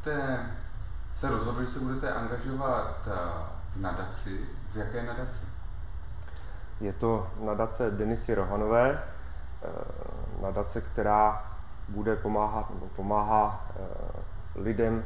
jste se rozhodli, že se budete angažovat eh, v nadaci. V jaké nadaci? Je to nadace Denisy Rohanové, eh, nadace, která bude pomáhat nebo pomáhá eh, lidem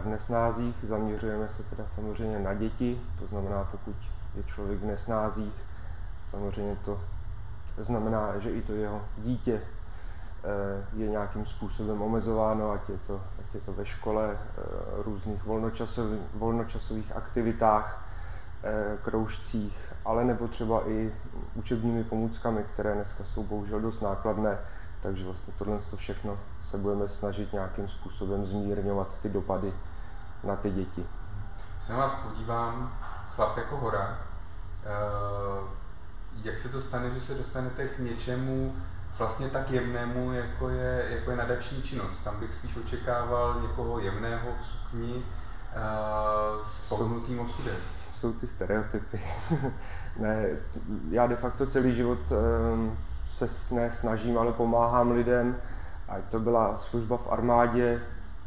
v nesnázích. Zaměřujeme se teda samozřejmě na děti, to znamená, pokud je člověk v nesnázích, samozřejmě to znamená, že i to jeho dítě je nějakým způsobem omezováno, ať je to, je to ve škole, eh, různých volnočasových, volnočasových aktivitách, eh, kroužcích, ale nebo třeba i učebními pomůckami, které dneska jsou bohužel dost nákladné, takže vlastně tohle to všechno se budeme snažit nějakým způsobem zmírňovat ty dopady na ty děti. Když se na vás podívám, chlap jako hora, jak se to stane, že se dostanete k něčemu, vlastně tak jemnému, jako je, jako je nadační činnost. Tam bych spíš očekával někoho jemného v sukni uh, s pohnutým osudem. Jsou ty stereotypy. ne, já de facto celý život um, se ne snažím, ale pomáhám lidem. Ať to byla služba v armádě,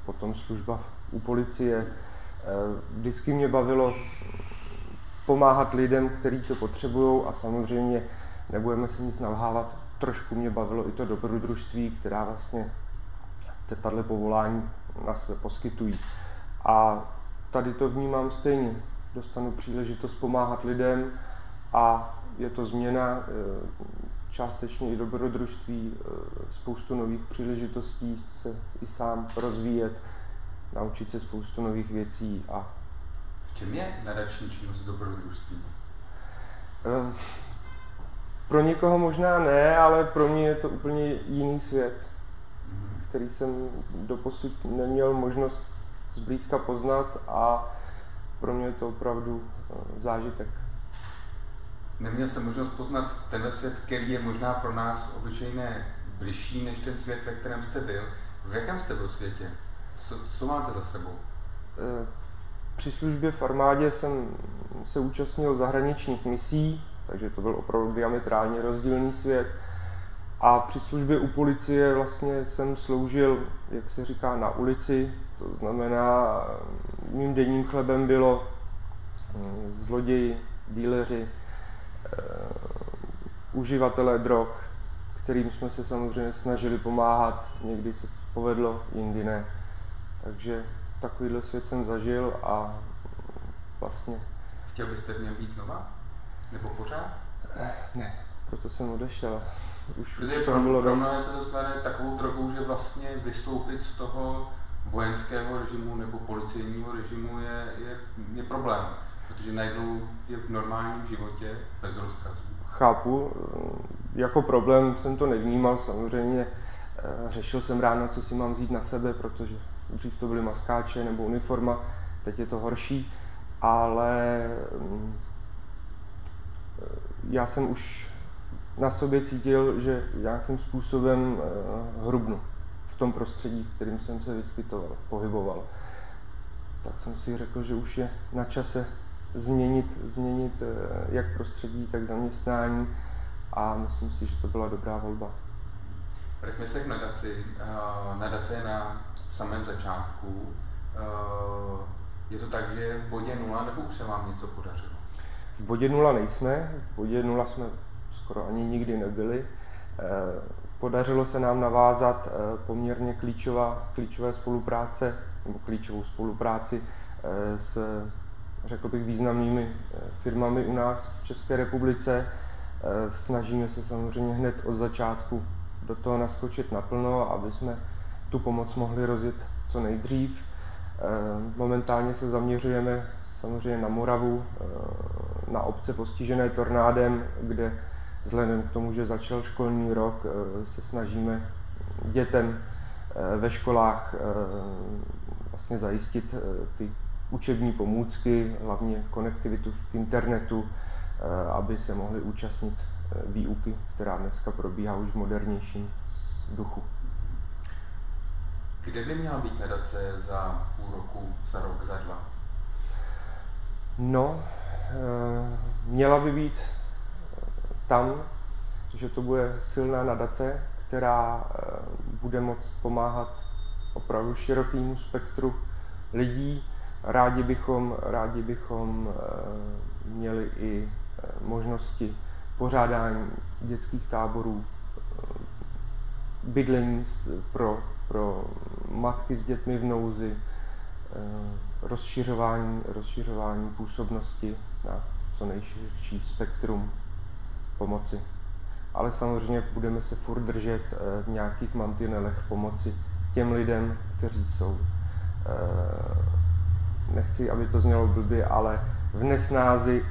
potom služba u policie. Uh, vždycky mě bavilo pomáhat lidem, kteří to potřebují a samozřejmě nebudeme se nic nalhávat, trošku mě bavilo i to dobrodružství, která vlastně tato povolání nás poskytují. A tady to vnímám stejně. Dostanu příležitost pomáhat lidem a je to změna, eh, částečně i dobrodružství, eh, spoustu nových příležitostí se i sám rozvíjet, naučit se spoustu nových věcí a v čem je nadační činnost dobrodružství? Pro někoho možná ne, ale pro mě je to úplně jiný svět, který jsem doposud neměl možnost zblízka poznat a pro mě je to opravdu eh, zážitek. Neměl jsem možnost poznat tenhle svět, který je možná pro nás obyčejné bližší než ten svět, ve kterém jste byl. V jakém jste byl světě? Co, co máte za sebou? Eh, při službě v armádě jsem se účastnil zahraničních misí, takže to byl opravdu diametrálně rozdílný svět. A při službě u policie vlastně jsem sloužil, jak se říká, na ulici, to znamená, mým denním chlebem bylo mm, zloději, díleři, uh, uživatelé drog, kterým jsme se samozřejmě snažili pomáhat, někdy se povedlo, jindy ne. Takže takovýhle svět jsem zažil a vlastně... Chtěl byste v něm být znova? Nebo pořád? Ne, proto jsem odešel. Už Protože pro, bylo pro mnohé se to stane takovou drogou, že vlastně vystoupit z toho vojenského režimu nebo policejního režimu je, je, je problém, protože najednou je v normálním životě bez rozkazu. Chápu, jako problém jsem to nevnímal, samozřejmě eh, řešil jsem ráno, co si mám vzít na sebe, protože dřív to byly maskáče nebo uniforma, teď je to horší, ale mm, já jsem už na sobě cítil, že nějakým způsobem eh, hrubnu v tom prostředí, v kterým jsem se vyskytoval, pohyboval. Tak jsem si řekl, že už je na čase změnit, změnit eh, jak prostředí, tak zaměstnání a myslím si, že to byla dobrá volba. Vraťme se k nadaci. Eh, nadace je na samém začátku. Je to tak, že v bodě nula, nebo už se vám něco podařilo? V bodě nula nejsme, v bodě nula jsme skoro ani nikdy nebyli. Eh, podařilo se nám navázat eh, poměrně klíčová, klíčové spolupráce, nebo klíčovou spolupráci eh, s, řekl bych, významnými firmami u nás v České republice. Snažíme se samozřejmě hned od začátku do toho naskočit naplno, aby jsme tu pomoc mohli rozjet co nejdřív. Momentálně se zaměřujeme samozřejmě na Moravu, eh, na obce postižené tornádem, kde vzhledem k tomu, že začal školní rok, eh, se snažíme dětem eh, ve školách vlastně zajistit ty učební pomůcky, hlavně konektivitu k internetu, aby se mohli účastnit výuky, která dneska probíhá už v modernějším duchu. Kde by měla být nadace za půl roku, za rok, za dva? No, eh, měla by být tam, že to bude silná nadace, která eh, bude moct pomáhat opravdu širokému spektru lidí. Rádi bychom, rádi bychom měli i možnosti pořádání dětských táborů, bydlení pro, pro matky s dětmi v nouzi, rozšiřování, rozšiřování působnosti na co nejširší spektrum pomoci. Ale samozřejmě budeme se furt držet eh, v nějakých mantinelech pomoci těm lidem, kteří jsou, eh, nechci, aby to znělo blbě, ale v nesnázi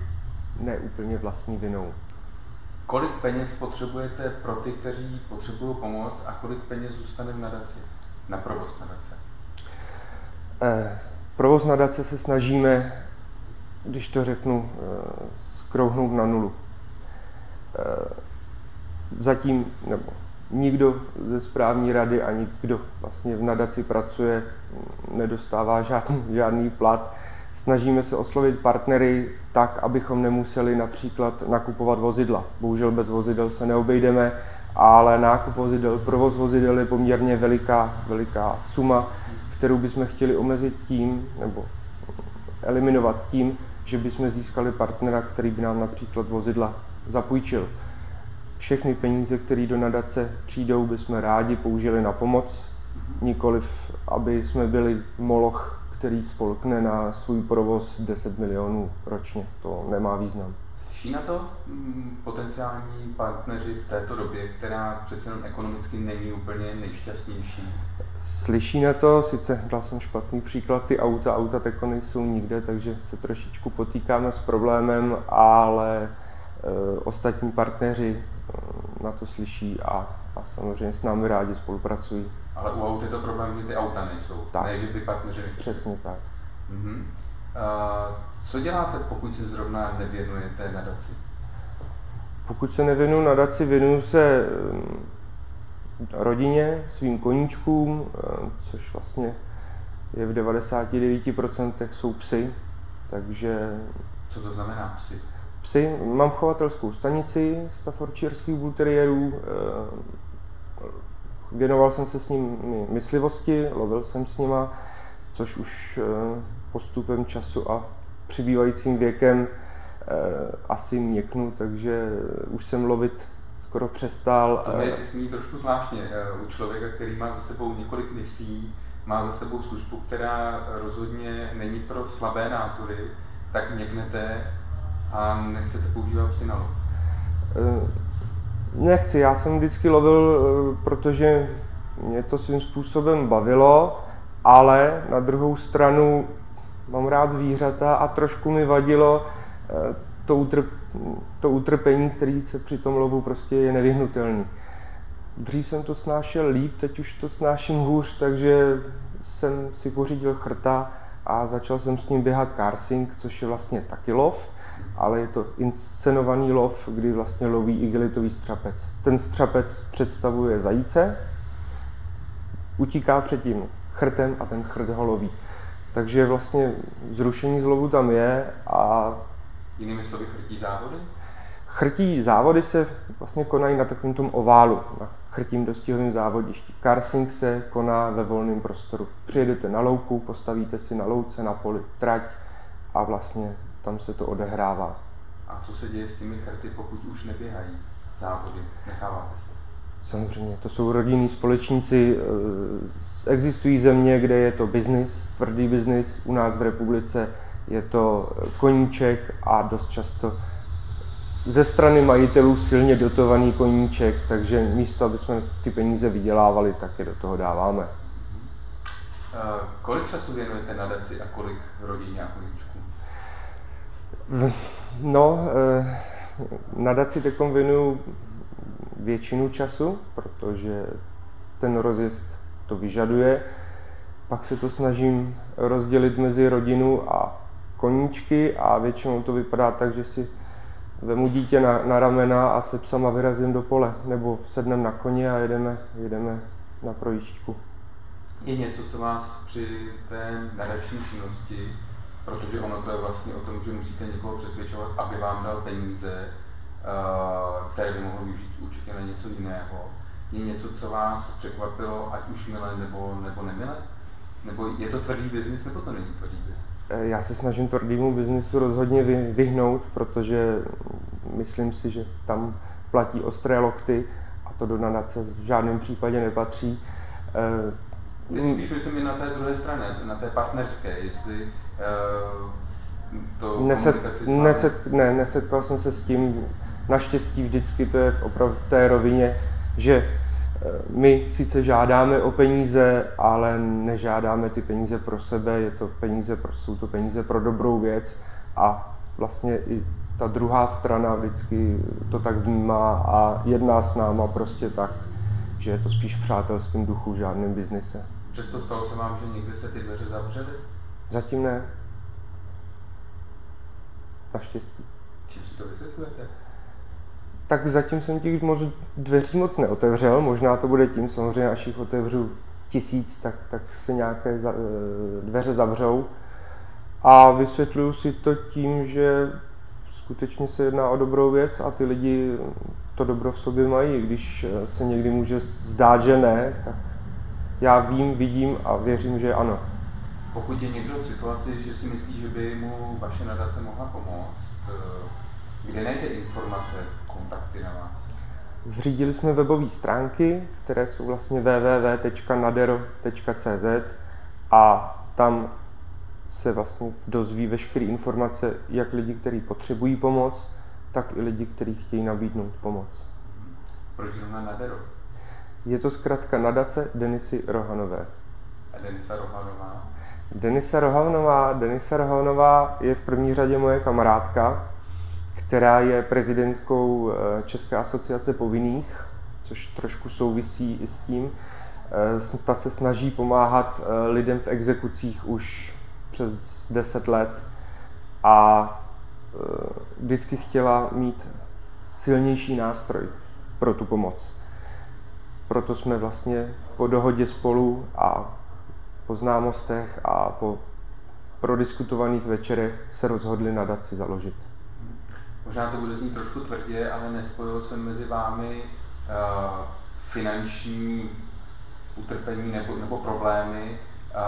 neúplně vlastní vinou. Kolik peněz potřebujete pro ty, kteří potřebují pomoc a kolik peněz zůstane v nadaci, na provoz nadace? Eh, provoz nadace se snažíme, když to řeknu, eh, skrouhnout na nulu. Eh, zatím, nebo nikdo ze správní rady ani kdo vlastně v nadaci pracuje, nedostává žádný, žádný plat. Snažíme se oslovit partnery tak, abychom nemuseli například nakupovat vozidla. Bohužel bez vozidel se neobejdeme, ale nákup vozidel, provoz vozidel je poměrně veliká, veliká suma, kterou bychom chtěli omezit tím, nebo eliminovat tím, že bychom získali partnera, který by nám například vozidla zapůjčil. Všechny peníze, které do nadace přijdou, bychom rádi použili na pomoc, nikoliv, aby jsme byli moloch, který spolkne na svůj provoz 10 milionů ročně. To nemá význam. Slyší na to mm, potenciální partneři v této době, která přece jenom ekonomicky není úplně nejšťastnější? Slyší na to, sice dal jsem špatný příklad, ty auta, auta teko nejsou nikde, takže se trošičku potýkáme s problémem, ale e, ostatní partneři e, na to slyší a, a samozřejmě s námi rádi spolupracují. Ale u aut je to problém, že ty auta nejsou, tak. ne, že by partneři nechtěli. Přesně tak. Uh-huh. Uh, co děláte, pokud se zrovna nevěnujete nadaci? Pokud se nevěnuju nadaci, věnuju se rodině, svým koníčkům, eh, což vlastně je v 99% jsou psy, takže... Co to znamená psy? Psy, mám chovatelskou stanici Staffordshireských bulteriérů, eh, věnoval jsem se s ním myslivosti, lovil jsem s nima, což už eh, postupem času a přibývajícím věkem asi měknu, takže už jsem lovit skoro přestal. To mi sní trošku zvláštně eh, u člověka, který má za sebou několik misí, má za sebou službu, která rozhodně není pro slabé nátury, tak měknete a nechcete používat psy na lov. Eh, nechci, já jsem vždycky lovil, eh, protože mě to svým způsobem bavilo, ale na druhou stranu mám rád zvířata a trošku mi vadilo to, utrp, to utrpení, který se při tom lovu prostě je nevyhnutelný. Dřív jsem to snášel líp, teď už to snáším hůř, takže jsem si pořídil chrta a začal jsem s ním běhat karsing, což je vlastně taky lov, ale je to inscenovaný lov, kdy vlastně loví igelitový střapec. Ten střapec představuje zajíce, utíká před tím chrtem a ten chrt ho loví. Takže vlastně zrušení zlovu tam je a Jinými slovy chrtí závody? Chrtí závody se vlastně konají na takovém tom oválu, na chrtím dostihovém závodišti. Karsing se koná ve volném prostoru. Přijedete na louku, postavíte si na louce, na poli trať a vlastně tam se to odehrává. A co se děje s těmi chrty, pokud už neběhají závody? Necháváte se? Samozřejmě, to jsou rodinní společníci. Eh, existují země, kde je to biznis, tvrdý biznis. U nás v republice je to koníček a dost často ze strany majitelů silně dotovaný koníček, takže místo, aby jsme ty peníze vydělávali, tak je do toho dáváme. Uh, kolik času věnujete nadaci a kolik rodině a koníčků? No, uh, nadaci takom věnuju většinu času, protože ten rozjezd to vyžaduje. Pak se to snažím rozdělit mezi rodinu a koníčky a většinou to vypadá tak, že si vemu dítě na, na ramena a se psama vyrazím do pole, nebo sednem na koně a jedeme, jedeme na projížďku. Je něco, co vás při té nadační činnosti, protože ono to je vlastně o tom, že musíte někoho přesvědčovat, aby vám dal peníze, eh, které by mohl využít určitě na něco jiného, je něco, co vás překvapilo, ať už milé nebo, nebo nemilé? Nebo je to tvrdý biznis, nebo to není tvrdý biznis? Eh, já se snažím tvrdému biznisu rozhodně vyhnout, protože myslím si, že tam platí ostré lokty a to do nadace v žádném případě nepatří. Eh, Teď spíš myslím i na té druhé straně, na té partnerské, jestli uh, to Neset, neset, ne, nesetkal jsem se s tím, naštěstí vždycky to je v opravdu té rovině, že my sice žádáme o peníze, ale nežádáme ty peníze pro sebe, je to peníze, jsou to peníze pro dobrou věc a vlastně i ta druhá strana vždycky to tak vnímá a jedná s náma prostě tak, že je to spíš v přátelském duchu, v žádném biznise. Přesto stalo se vám, že někdy se ty dveře zavřely? Zatím ne. Naštěstí. Čím si to vysvětlujete? Tak zatím jsem těch moc dveří moc neotevřel, možná to bude tím, samozřejmě až jich otevřu tisíc, tak, tak se nějaké za, eh, dveře zavřou. A vysvětluju si to tím, že skutečně se jedná o dobrou věc a ty lidi to dobro v sobě mají, když eh, se někdy může zdát, že ne, tak já vím, vidím a věřím, že ano. Pokud je někdo v situaci, že si myslí, že by mu vaše nadace mohla pomoct, eh, kde najde informace, kontakty na vás? Zřídili jsme webové stránky, které jsou vlastně www.nadero.cz a tam se vlastně dozví veškeré informace, jak lidi, kteří potřebují pomoc, tak i lidi, kteří chtějí nabídnout pomoc. Proč zrovna Nadero? Je to zkrátka nadace Denisy Rohanové. A Denisa Rohanová? Denisa Rohanová, Denisa Rohanová je v první řadě moje kamarádka, která je prezidentkou eh, České asociace povinných, což trošku souvisí i s tím. Eh, ta se snaží pomáhat eh, lidem v exekucích už přes 10 let a vždycky chtěla mít silnější nástroj pro tu pomoc. Proto jsme vlastně po dohodě spolu a po známostech a po prodiskutovaných večerech se rozhodli nadaci založit možná to bude znít trošku tvrdě, ale nespojil jsem mezi vámi uh, finanční utrpení nebo, nebo problémy uh,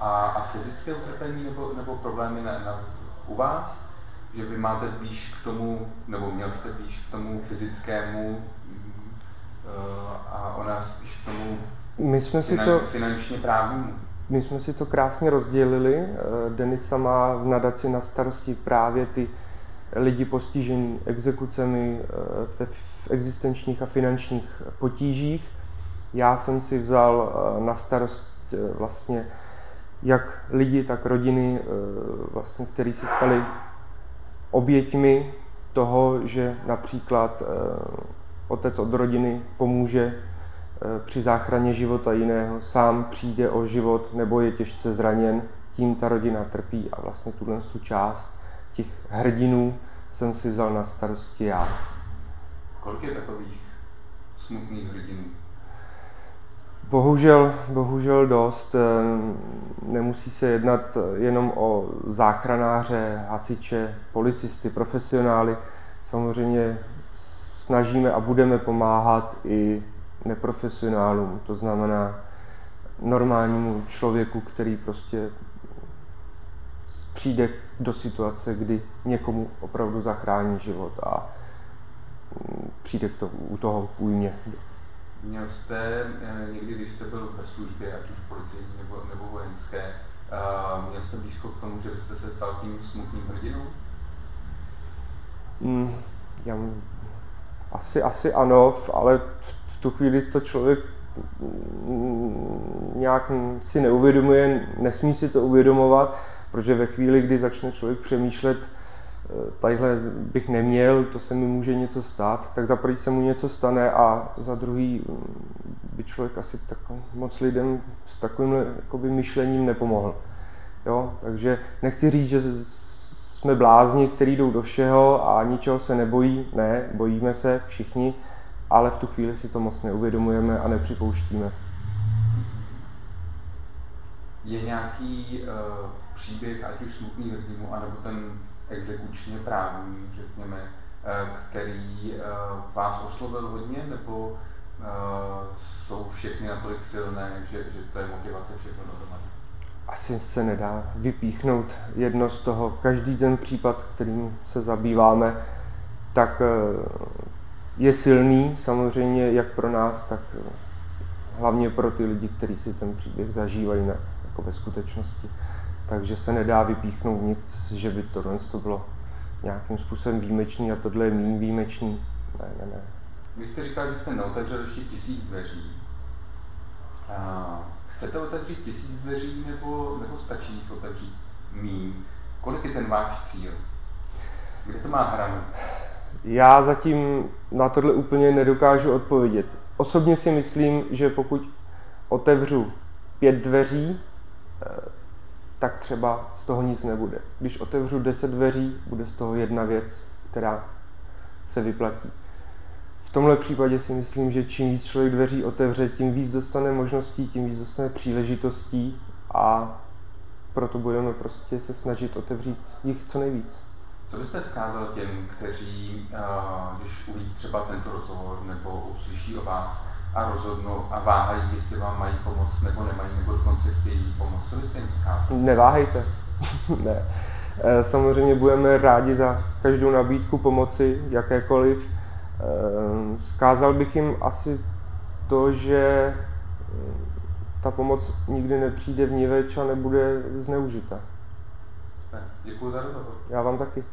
a, a fyzické utrpení nebo, nebo problémy na, na, u vás? Že vy máte blíž k tomu, nebo měl jste blíž k tomu fyzickému uh, a ona spíš k tomu my jsme finan, si to, finančně právnímu. My jsme si to krásně rozdělili. Denisa má v nadaci na starosti právě ty lidi postižení exekucemi eh, v existenčních a finančních potížích. Já jsem si vzal eh, na starost eh, vlastně jak lidi, tak rodiny, vlastně, kteří se stali oběťmi toho, že například otec od rodiny pomůže při záchraně života jiného, sám přijde o život nebo je těžce zraněn, tím ta rodina trpí a vlastně tuhle tu část těch hrdinů jsem si vzal na starosti já. Kolik je takových smutných hrdinů? Bohužel, bohužel dost. Eh, nemusí se jednat jenom o záchranáře, hasiče, policisty, profesionály. Samozřejmě snažíme a budeme pomáhat i neprofesionálům, to znamená normálnímu člověku, který prostě přijde do situace, kdy někomu opravdu zachrání život a mm, přijde k tomu, u toho k újmě. Měl jste eh, někdy, když jste byl ve službě, ať už policejní nebo, nebo vojenské, uh, měl jste blízko k tomu, že byste se stal tím smutným hrdinou? Mm, já, asi, asi ano, ale v tu chvíli to člověk mm, nějak si neuvědomuje, nesmí si to uvědomovat, Protože ve chvíli, kdy začne člověk přemýšlet, eh, tadyhle bych neměl, to se mi může něco stát, tak za prvý se mu něco stane a za druhý mm, by člověk asi tak moc lidem s takovým jakoby, myšlením nepomohl. Jo? Takže nechci říct, že jsme blázni, kteří jdou do všeho a ničeho se nebojí. Ne, bojíme se všichni, ale v tu chvíli si to moc neuvědomujeme a nepřipouštíme. Je nějaký uh příběh, ať už smutný hrdinu, anebo ten exekučně právní, řekněme, eh, který eh, vás oslovil hodně, nebo jsou všechny natolik silné, že, že to je motivace všechno dohromady? Asi se nedá vypíchnout jedno z toho. Každý ten případ, kterým se zabýváme, tak je silný samozřejmě jak pro nás, tak hlavně pro ty lidi, kteří si ten příběh zažívají na, jako ve skutečnosti. Takže se nedá vypíchnout nic, že by tohle to bylo nějakým způsobem výjimečný a tohle je méně výjimečný. Ne, ne, ne. Vy jste říkal, že jste neotevřel ještě tisíc dveří. A chcete otevřít tisíc dveří nebo, nebo stačí jich otevřít míň? Kolik je ten váš cíl? Kde to má hranu? Já zatím na tohle úplně nedokážu odpovědět. Osobně si myslím, že pokud otevřu pět dveří, eh, tak třeba z toho nic nebude. Když otevřu deset dveří, bude z toho jedna věc, která se vyplatí. V tomhle případě si myslím, že čím víc člověk dveří otevře, tím víc dostane možností, tím víc dostane příležitostí a proto budeme prostě se snažit otevřít jich co nejvíc. Co byste vzkázal těm, kteří, eh, když uvidí třeba tento rozhovor nebo uslyší o vás a rozhodnou a váhají, jestli vám mají pomoct nebo nemají, nebo dokonce chtějí pomoct, co byste jim vzkázal? Neváhejte. ne. Eh, samozřejmě budeme rádi za každou nabídku pomoci, jakékoliv. Eh, vzkázal bych jim asi to, že ta pomoc nikdy nepřijde v ní a nebude zneužita. Děkuji za rozhovor. Já vám taky.